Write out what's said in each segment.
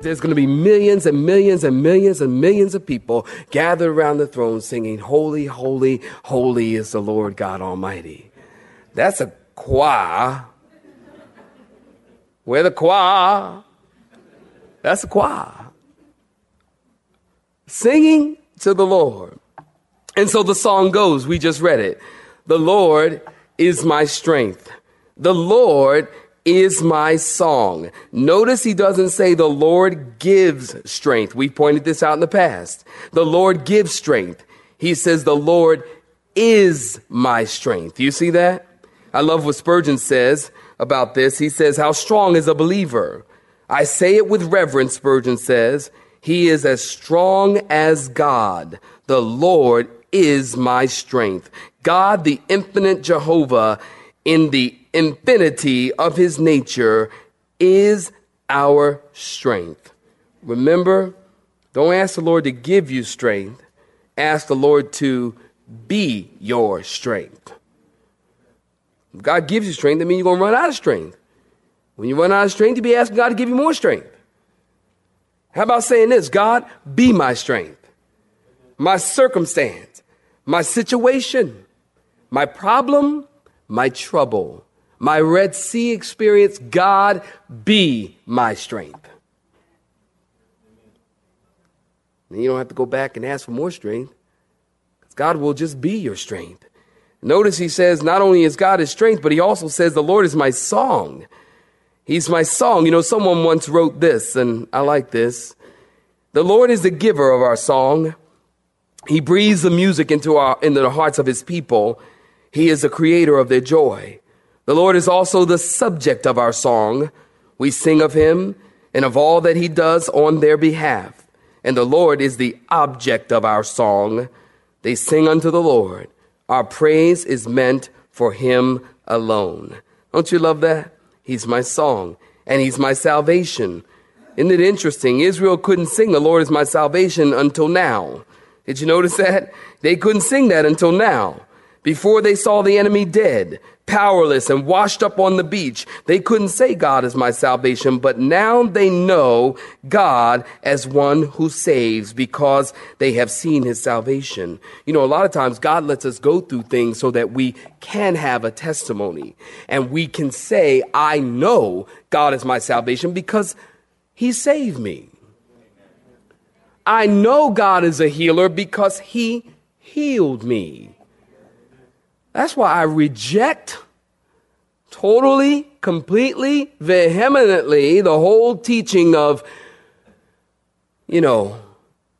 There's going to be millions and millions and millions and millions of people gathered around the throne singing, Holy, holy, holy is the Lord God Almighty. That's a choir. Where the choir? That's a choir. Singing to the Lord. And so the song goes, we just read it. The Lord is my strength. The Lord is my song. Notice he doesn't say the Lord gives strength. We've pointed this out in the past. The Lord gives strength. He says the Lord is my strength. You see that? I love what Spurgeon says about this. He says, How strong is a believer? I say it with reverence, Spurgeon says. He is as strong as God. The Lord is my strength. God, the infinite Jehovah, in the infinity of his nature, is our strength. Remember, don't ask the Lord to give you strength, ask the Lord to be your strength. If God gives you strength, that means you're going to run out of strength. When you run out of strength, you'll be asking God to give you more strength. How about saying this God, be my strength, my circumstance, my situation, my problem, my trouble, my Red Sea experience. God, be my strength. And you don't have to go back and ask for more strength. God will just be your strength. Notice he says, not only is God his strength, but he also says, the Lord is my song. He's my song. You know, someone once wrote this, and I like this. The Lord is the giver of our song. He breathes the music into our, into the hearts of his people. He is the creator of their joy. The Lord is also the subject of our song. We sing of him and of all that he does on their behalf. And the Lord is the object of our song. They sing unto the Lord. Our praise is meant for him alone. Don't you love that? He's my song and he's my salvation. Isn't it interesting? Israel couldn't sing, The Lord is my salvation until now. Did you notice that? They couldn't sing that until now. Before they saw the enemy dead, powerless, and washed up on the beach, they couldn't say, God is my salvation, but now they know God as one who saves because they have seen his salvation. You know, a lot of times God lets us go through things so that we can have a testimony and we can say, I know God is my salvation because he saved me. I know God is a healer because he healed me. That's why I reject totally, completely, vehemently the whole teaching of, you know,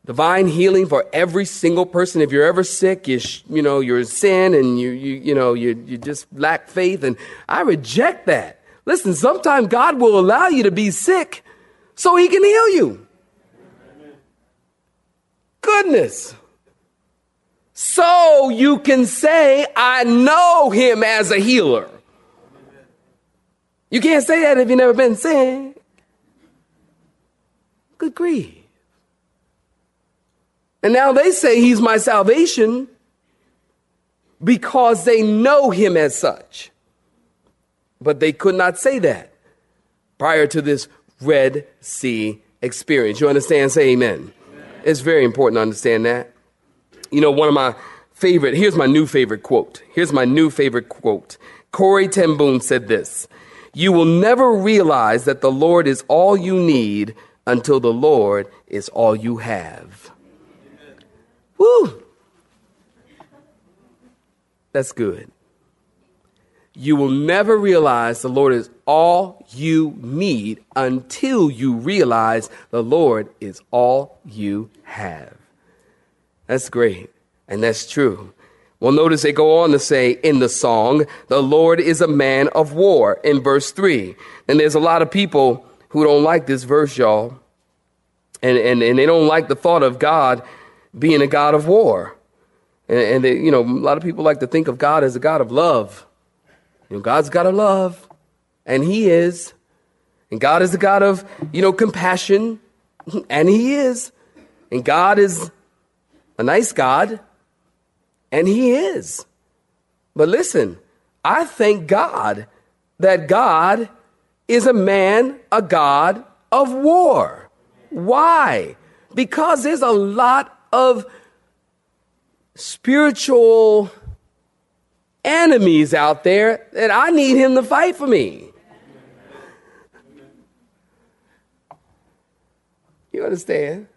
divine healing for every single person. If you're ever sick, you, sh- you know, you're in sin and you, you, you know, you, you just lack faith. And I reject that. Listen, sometimes God will allow you to be sick so he can heal you. Goodness so you can say, I know him as a healer. You can't say that if you've never been sick. Good grief. And now they say he's my salvation because they know him as such. But they could not say that prior to this Red Sea experience. You understand? Say amen. amen. It's very important to understand that. You know, one of my favorite, here's my new favorite quote. Here's my new favorite quote. Corrie ten Boom said this You will never realize that the Lord is all you need until the Lord is all you have. Woo! That's good. You will never realize the Lord is all you need until you realize the Lord is all you have. That's great. And that's true. Well, notice they go on to say in the song, the Lord is a man of war in verse 3. And there's a lot of people who don't like this verse, y'all. And, and, and they don't like the thought of God being a God of war. And, and they, you know, a lot of people like to think of God as a God of love. You know, God's God of love, and He is. And God is a God of, you know, compassion, and He is. And God is a nice God, and He is. But listen, I thank God that God is a man, a God of war. Why? Because there's a lot of spiritual enemies out there that I need him to fight for me. You understand?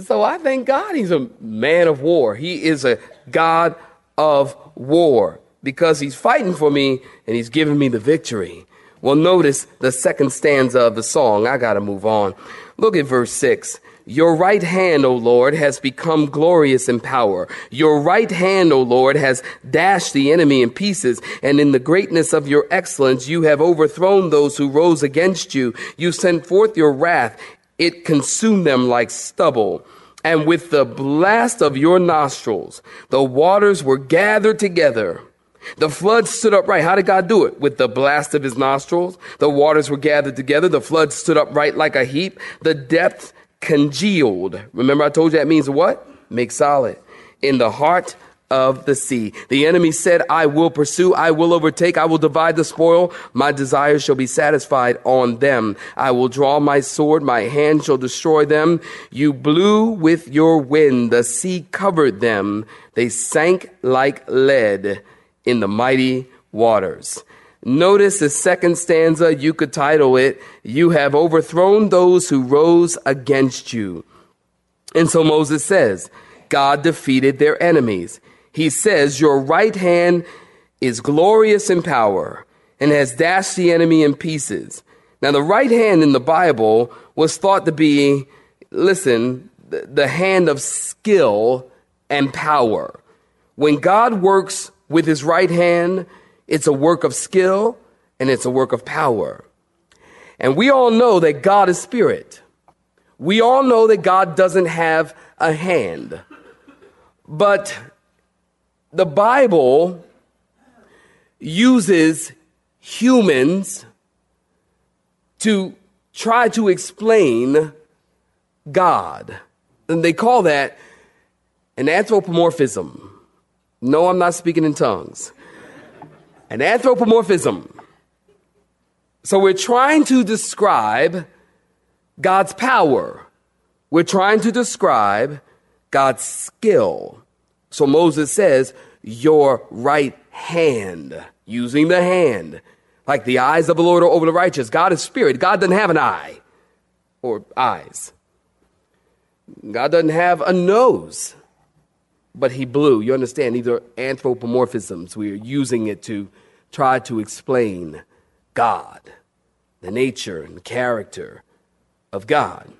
So I thank God he's a man of war. He is a God of war because he's fighting for me and he's giving me the victory. Well, notice the second stanza of the song. I got to move on. Look at verse 6. Your right hand, O Lord, has become glorious in power. Your right hand, O Lord, has dashed the enemy in pieces. And in the greatness of your excellence, you have overthrown those who rose against you. You sent forth your wrath. It consumed them like stubble. And with the blast of your nostrils, the waters were gathered together. The flood stood upright. How did God do it? With the blast of his nostrils, the waters were gathered together. The flood stood upright like a heap. The depth congealed. Remember, I told you that means what? Make solid. In the heart of the sea. The enemy said, I will pursue, I will overtake, I will divide the spoil. My desires shall be satisfied on them. I will draw my sword, my hand shall destroy them. You blew with your wind, the sea covered them. They sank like lead in the mighty waters. Notice the second stanza, you could title it, You have overthrown those who rose against you. And so Moses says, God defeated their enemies. He says, Your right hand is glorious in power and has dashed the enemy in pieces. Now, the right hand in the Bible was thought to be, listen, the hand of skill and power. When God works with his right hand, it's a work of skill and it's a work of power. And we all know that God is spirit. We all know that God doesn't have a hand. But the Bible uses humans to try to explain God. And they call that an anthropomorphism. No, I'm not speaking in tongues an anthropomorphism. So we're trying to describe God's power. We're trying to describe God's skill. So Moses says, Your right hand, using the hand. Like the eyes of the Lord are over the righteous. God is spirit. God doesn't have an eye or eyes. God doesn't have a nose but he blew. You understand? These are anthropomorphisms. We are using it to try to explain God, the nature and character of God.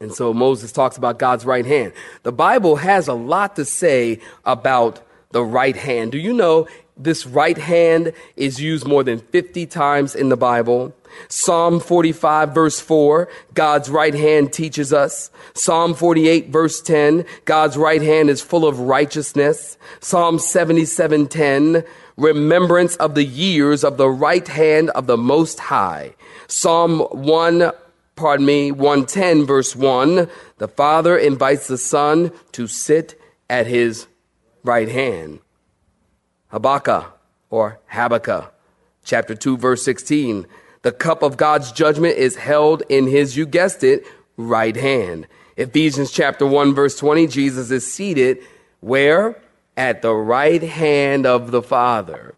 And so Moses talks about God's right hand. The Bible has a lot to say about the right hand. Do you know this right hand is used more than 50 times in the Bible? Psalm 45 verse 4, God's right hand teaches us. Psalm 48 verse 10, God's right hand is full of righteousness. Psalm 77 10, remembrance of the years of the right hand of the Most High. Psalm 1, pardon me, 110 verse 1, the Father invites the Son to sit at his right hand. Habakkuk or Habakkuk, chapter 2 verse 16, the cup of God's judgment is held in his, you guessed it, right hand. Ephesians chapter 1 verse 20, Jesus is seated where? At the right hand of the Father.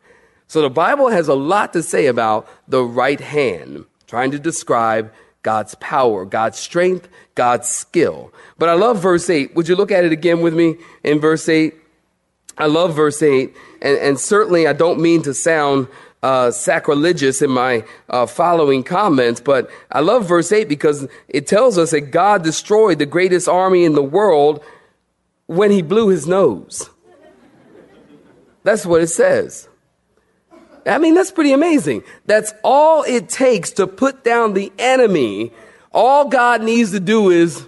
So the Bible has a lot to say about the right hand, trying to describe God's power, God's strength, God's skill. But I love verse 8. Would you look at it again with me in verse 8? I love verse 8, and, and certainly I don't mean to sound uh, sacrilegious in my uh, following comments, but I love verse 8 because it tells us that God destroyed the greatest army in the world when he blew his nose. That's what it says. I mean, that's pretty amazing. That's all it takes to put down the enemy. All God needs to do is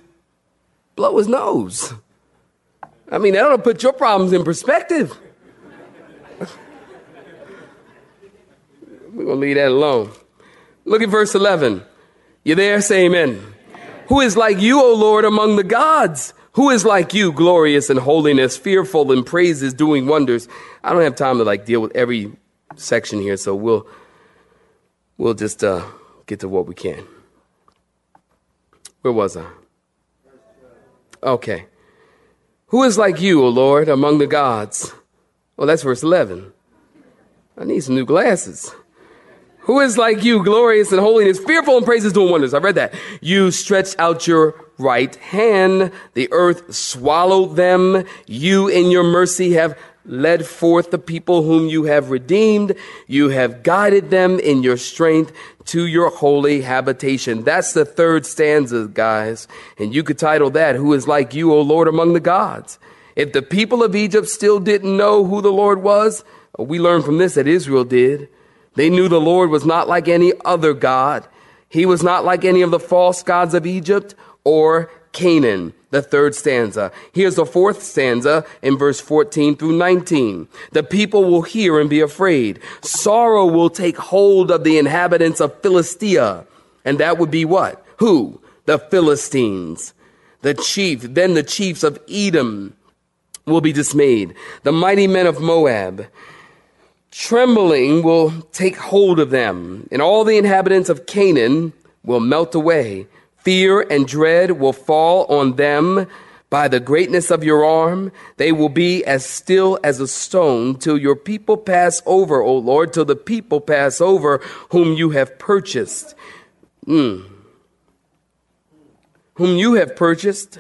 blow his nose. I mean, that'll put your problems in perspective. We're going to leave that alone. Look at verse 11. You there? Say amen. Who is like you, O Lord, among the gods? Who is like you, glorious in holiness, fearful in praises, doing wonders? I don't have time to like deal with every section here, so we'll we'll just uh, get to what we can. Where was I? Okay. Who is like you, O Lord, among the gods? Well, that's verse 11. I need some new glasses. Who is like you, glorious in holiness, fearful in praises, doing wonders? I read that. You stretched out your right hand. The earth swallowed them. You in your mercy have led forth the people whom you have redeemed. You have guided them in your strength to your holy habitation. That's the third stanza, guys. And you could title that, Who is like you, O Lord, among the gods? If the people of Egypt still didn't know who the Lord was, we learn from this that Israel did. They knew the Lord was not like any other God. He was not like any of the false gods of Egypt or Canaan the third stanza. Here's the fourth stanza in verse 14 through 19. The people will hear and be afraid. Sorrow will take hold of the inhabitants of Philistia. And that would be what? Who? The Philistines. The chief, then the chiefs of Edom will be dismayed. The mighty men of Moab. Trembling will take hold of them, and all the inhabitants of Canaan will melt away. Fear and dread will fall on them by the greatness of your arm. They will be as still as a stone till your people pass over, O Lord, till the people pass over whom you have purchased. Mm. Whom you have purchased.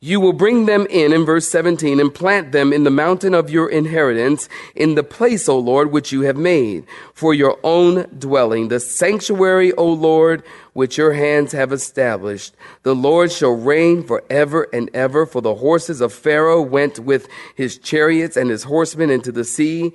You will bring them in, in verse 17, and plant them in the mountain of your inheritance, in the place, O Lord, which you have made, for your own dwelling, the sanctuary, O Lord, which your hands have established. The Lord shall reign forever and ever, for the horses of Pharaoh went with his chariots and his horsemen into the sea,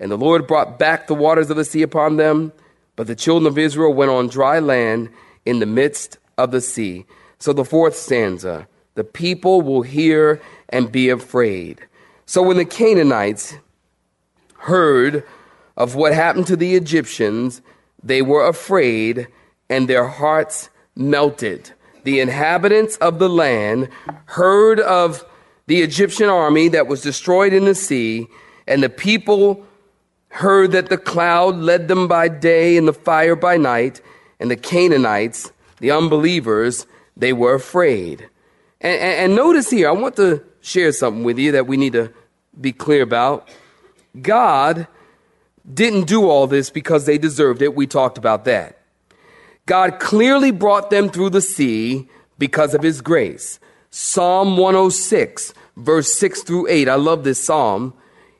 and the Lord brought back the waters of the sea upon them. But the children of Israel went on dry land in the midst of the sea. So the fourth stanza the people will hear and be afraid. So when the Canaanites heard of what happened to the Egyptians, they were afraid and their hearts melted. The inhabitants of the land heard of the Egyptian army that was destroyed in the sea, and the people heard that the cloud led them by day and the fire by night, and the Canaanites, the unbelievers, they were afraid. And, and, and notice here, I want to share something with you that we need to be clear about. God didn't do all this because they deserved it. We talked about that. God clearly brought them through the sea because of his grace. Psalm 106, verse 6 through 8. I love this psalm.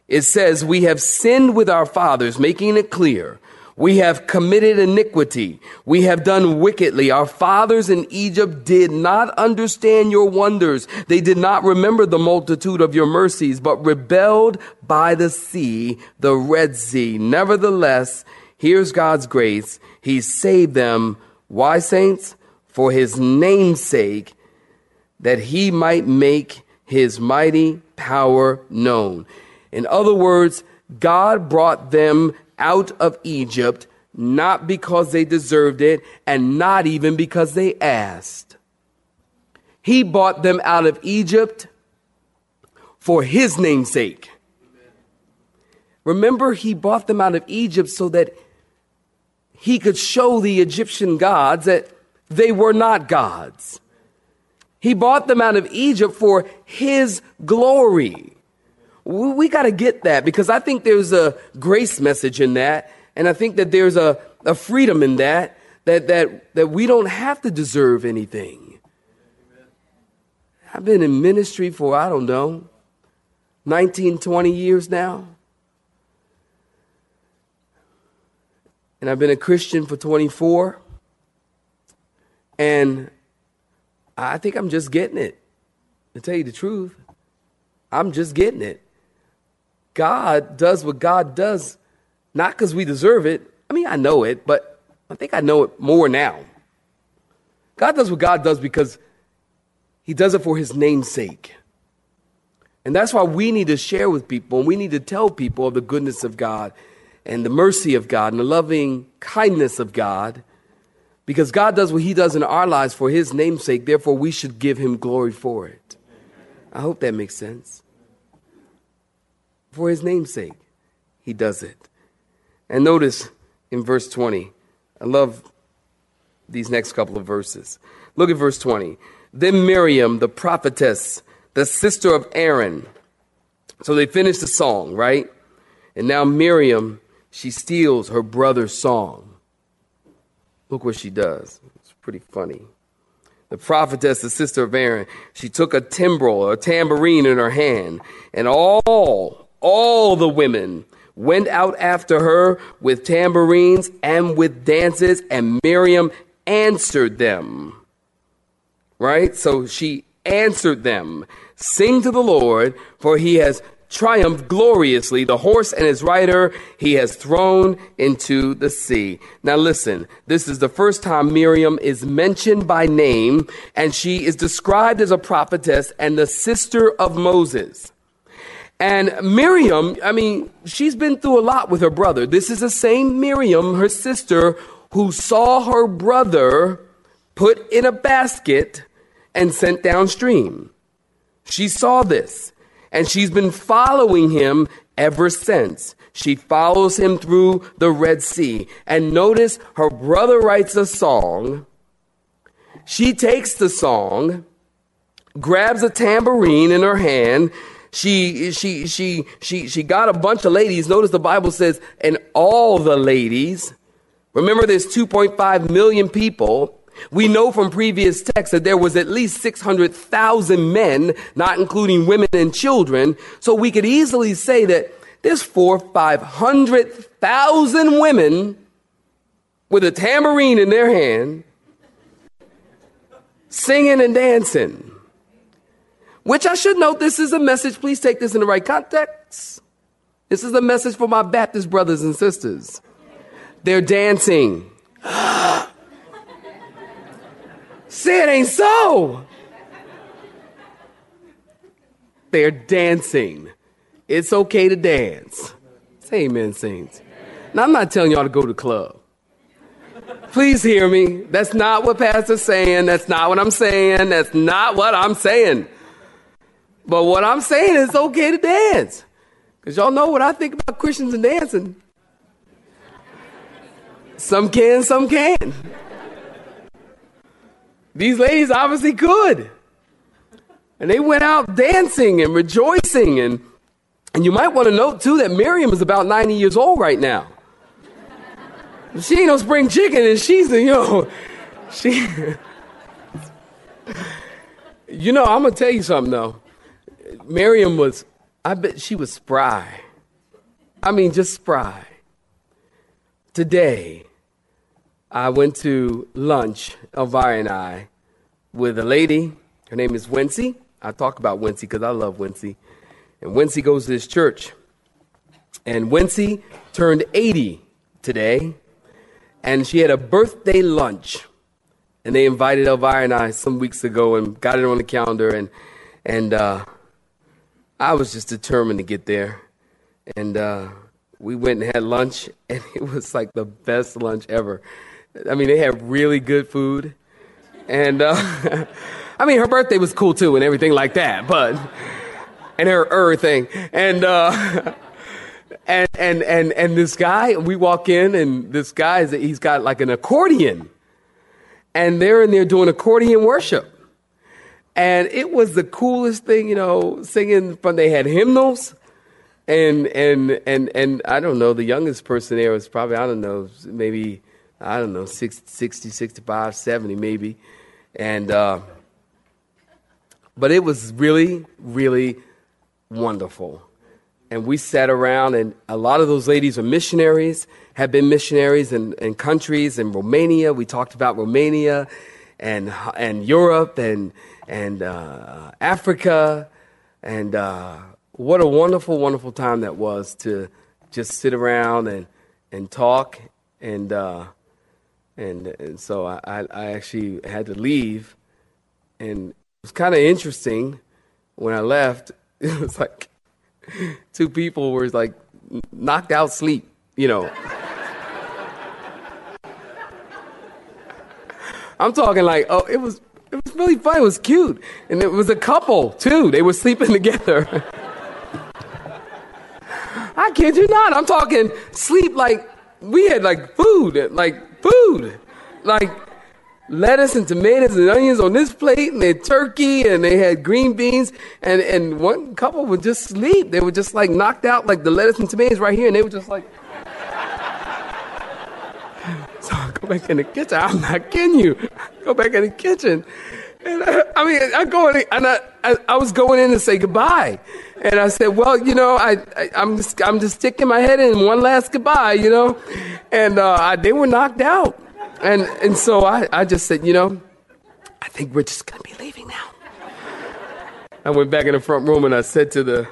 It says, We have sinned with our fathers, making it clear. We have committed iniquity. We have done wickedly. Our fathers in Egypt did not understand your wonders. They did not remember the multitude of your mercies, but rebelled by the sea, the Red Sea. Nevertheless, here's God's grace. He saved them. Why, saints? For his name's sake, that he might make his mighty power known. In other words, God brought them out of Egypt, not because they deserved it, and not even because they asked. He bought them out of Egypt for his name's sake. Remember, he bought them out of Egypt so that he could show the Egyptian gods that they were not gods. He bought them out of Egypt for his glory we, we got to get that because I think there's a grace message in that. And I think that there's a, a freedom in that, that, that, that we don't have to deserve anything. I've been in ministry for, I don't know, 19, 20 years now. And I've been a Christian for 24. And I think I'm just getting it. To tell you the truth, I'm just getting it. God does what God does, not because we deserve it. I mean, I know it, but I think I know it more now. God does what God does because He does it for His name's sake. And that's why we need to share with people and we need to tell people of the goodness of God and the mercy of God and the loving kindness of God. Because God does what He does in our lives for His name's sake. Therefore, we should give Him glory for it. I hope that makes sense. For His name's sake, He does it. And notice in verse 20, I love these next couple of verses. Look at verse 20. Then Miriam, the prophetess, the sister of Aaron. So they finished the song, right? And now Miriam, she steals her brother's song. Look what she does. It's pretty funny. The prophetess, the sister of Aaron, she took a timbrel a tambourine in her hand, and all, all the women went out after her with tambourines and with dances, and Miriam answered them. Right? So she answered them Sing to the Lord, for he has triumphed gloriously. The horse and his rider he has thrown into the sea. Now listen, this is the first time Miriam is mentioned by name, and she is described as a prophetess and the sister of Moses. And Miriam, I mean, she's been through a lot with her brother. This is the same Miriam, her sister, who saw her brother put in a basket and sent downstream. She saw this and she's been following him ever since. She follows him through the Red Sea. And notice her brother writes a song. She takes the song, grabs a tambourine in her hand. She, she, she, she, she got a bunch of ladies. Notice the Bible says, and all the ladies. Remember, there's 2.5 million people. We know from previous texts that there was at least 600,000 men, not including women and children. So we could easily say that there's four, 500,000 women with a tambourine in their hand, singing and dancing. Which I should note, this is a message. Please take this in the right context. This is a message for my Baptist brothers and sisters. They're dancing. Say it ain't so. They're dancing. It's okay to dance. Say amen, saints. Now, I'm not telling y'all to go to the club. Please hear me. That's not what Pastor's saying. That's not what I'm saying. That's not what I'm saying. But what I'm saying is it's okay to dance. Because y'all know what I think about Christians and dancing. Some can, some can't. These ladies obviously could. And they went out dancing and rejoicing. And, and you might want to note, too, that Miriam is about 90 years old right now. She ain't no spring chicken, and she's, you know, she. you know, I'm going to tell you something, though. Miriam was, I bet she was spry. I mean, just spry. Today, I went to lunch, Elvira and I, with a lady. Her name is Wency. I talk about Wency because I love Wency. And Wency goes to this church. And Wency turned 80 today. And she had a birthday lunch. And they invited Elvira and I some weeks ago and got it on the calendar. And, and uh, I was just determined to get there. And uh, we went and had lunch. And it was like the best lunch ever. I mean, they have really good food. And, uh, I mean, her birthday was cool too and everything like that, but, and her er thing. And, uh, and, and, and, and this guy, we walk in and this guy, he's got like an accordion. And they're in there doing accordion worship. And it was the coolest thing, you know, singing from, they had hymnals. And, and, and, and I don't know, the youngest person there was probably, I don't know, maybe I don't know, 60, 60 65, 70 maybe. And, uh, but it was really, really wonderful. And we sat around, and a lot of those ladies are missionaries, have been missionaries in, in countries in Romania. We talked about Romania and, and Europe and, and uh, Africa. And uh, what a wonderful, wonderful time that was to just sit around and, and talk. And, uh, and, and so I, I actually had to leave. And it was kind of interesting when I left. It was like two people were like knocked out sleep, you know. I'm talking like, oh, it was it was really fun. It was cute. And it was a couple too. They were sleeping together. I kid you not. I'm talking sleep like we had like food, like food. Like lettuce and tomatoes and onions on this plate, and they had turkey, and they had green beans, and, and one couple would just sleep. They were just like knocked out, like the lettuce and tomatoes right here, and they were just like. So I go back in the kitchen. I'm not kidding you. Go back in the kitchen. And I, I mean, I go and I, I, I, was going in to say goodbye, and I said, "Well, you know, I, I am just I'm just sticking my head in one last goodbye, you know," and uh, I, they were knocked out. And, and so I, I just said, you know, I think we're just to be leaving now. I went back in the front room and I said to the,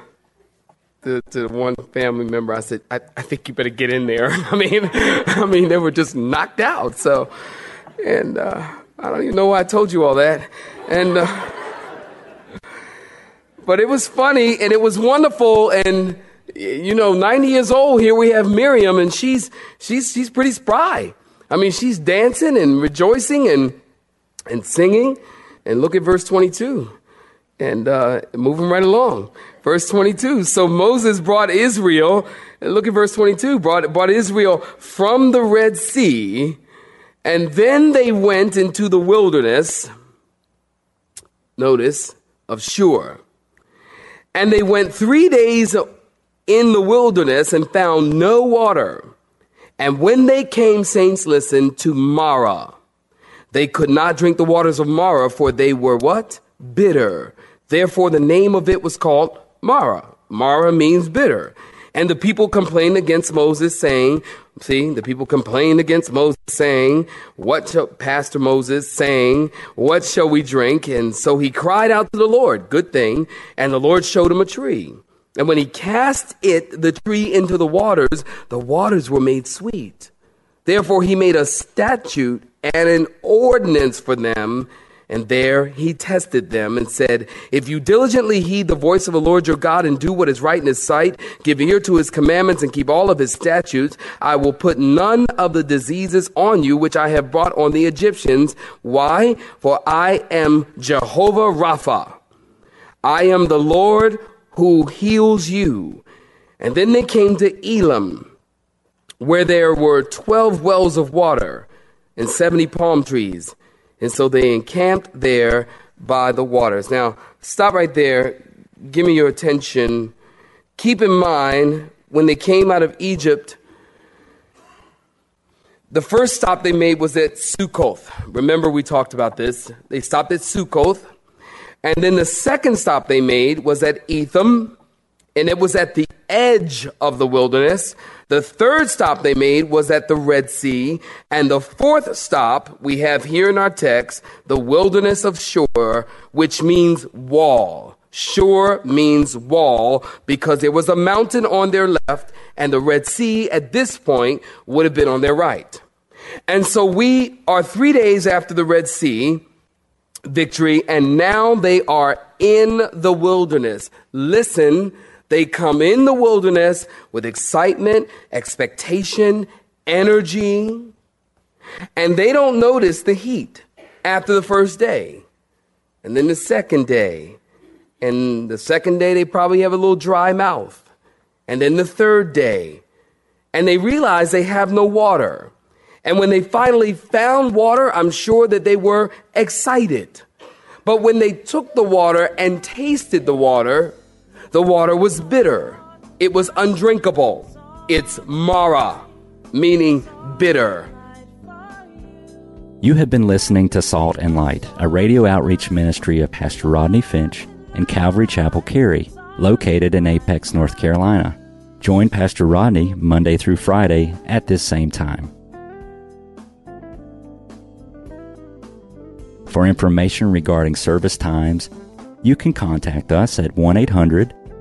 to, to one family member, I said, I, I think you better get in there. I mean, I mean, they were just knocked out. So, and uh, I don't even know why I told you all that. And, uh, but it was funny and it was wonderful. And, you know, 90 years old, here we have Miriam and she's, she's, she's pretty spry. I mean, she's dancing and rejoicing and, and singing. And look at verse 22 and uh, moving right along. Verse 22. So Moses brought Israel, look at verse 22, brought, brought Israel from the Red Sea, and then they went into the wilderness, notice, of Shur. And they went three days in the wilderness and found no water. And when they came, saints, listen, to Marah, they could not drink the waters of Marah, for they were what? Bitter. Therefore, the name of it was called Marah. Marah means bitter. And the people complained against Moses, saying, See, the people complained against Moses, saying, What shall, Pastor Moses, saying, What shall we drink? And so he cried out to the Lord, Good thing. And the Lord showed him a tree. And when he cast it, the tree, into the waters, the waters were made sweet. Therefore, he made a statute and an ordinance for them. And there he tested them and said, If you diligently heed the voice of the Lord your God and do what is right in his sight, give ear to his commandments and keep all of his statutes, I will put none of the diseases on you which I have brought on the Egyptians. Why? For I am Jehovah Rapha. I am the Lord who heals you. And then they came to Elim, where there were 12 wells of water and 70 palm trees. And so they encamped there by the waters. Now, stop right there. Give me your attention. Keep in mind, when they came out of Egypt, the first stop they made was at Sukkoth. Remember, we talked about this. They stopped at Sukkoth. And then the second stop they made was at Etham, and it was at the edge of the wilderness. The third stop they made was at the Red Sea. And the fourth stop we have here in our text, the wilderness of Shur, which means wall. Shur means wall because there was a mountain on their left, and the Red Sea at this point would have been on their right. And so we are three days after the Red Sea victory, and now they are in the wilderness. Listen, they come in the wilderness with excitement, expectation, energy, and they don't notice the heat after the first day. And then the second day. And the second day, they probably have a little dry mouth. And then the third day. And they realize they have no water. And when they finally found water, I'm sure that they were excited. But when they took the water and tasted the water, the water was bitter. It was undrinkable. It's Marah, meaning bitter. You have been listening to Salt and Light, a radio outreach ministry of Pastor Rodney Finch and Calvary Chapel Cary. located in Apex, North Carolina. Join Pastor Rodney Monday through Friday at this same time. For information regarding service times, you can contact us at 1 800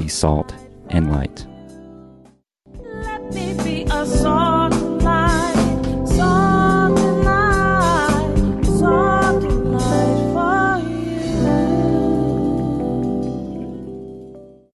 be salt and light.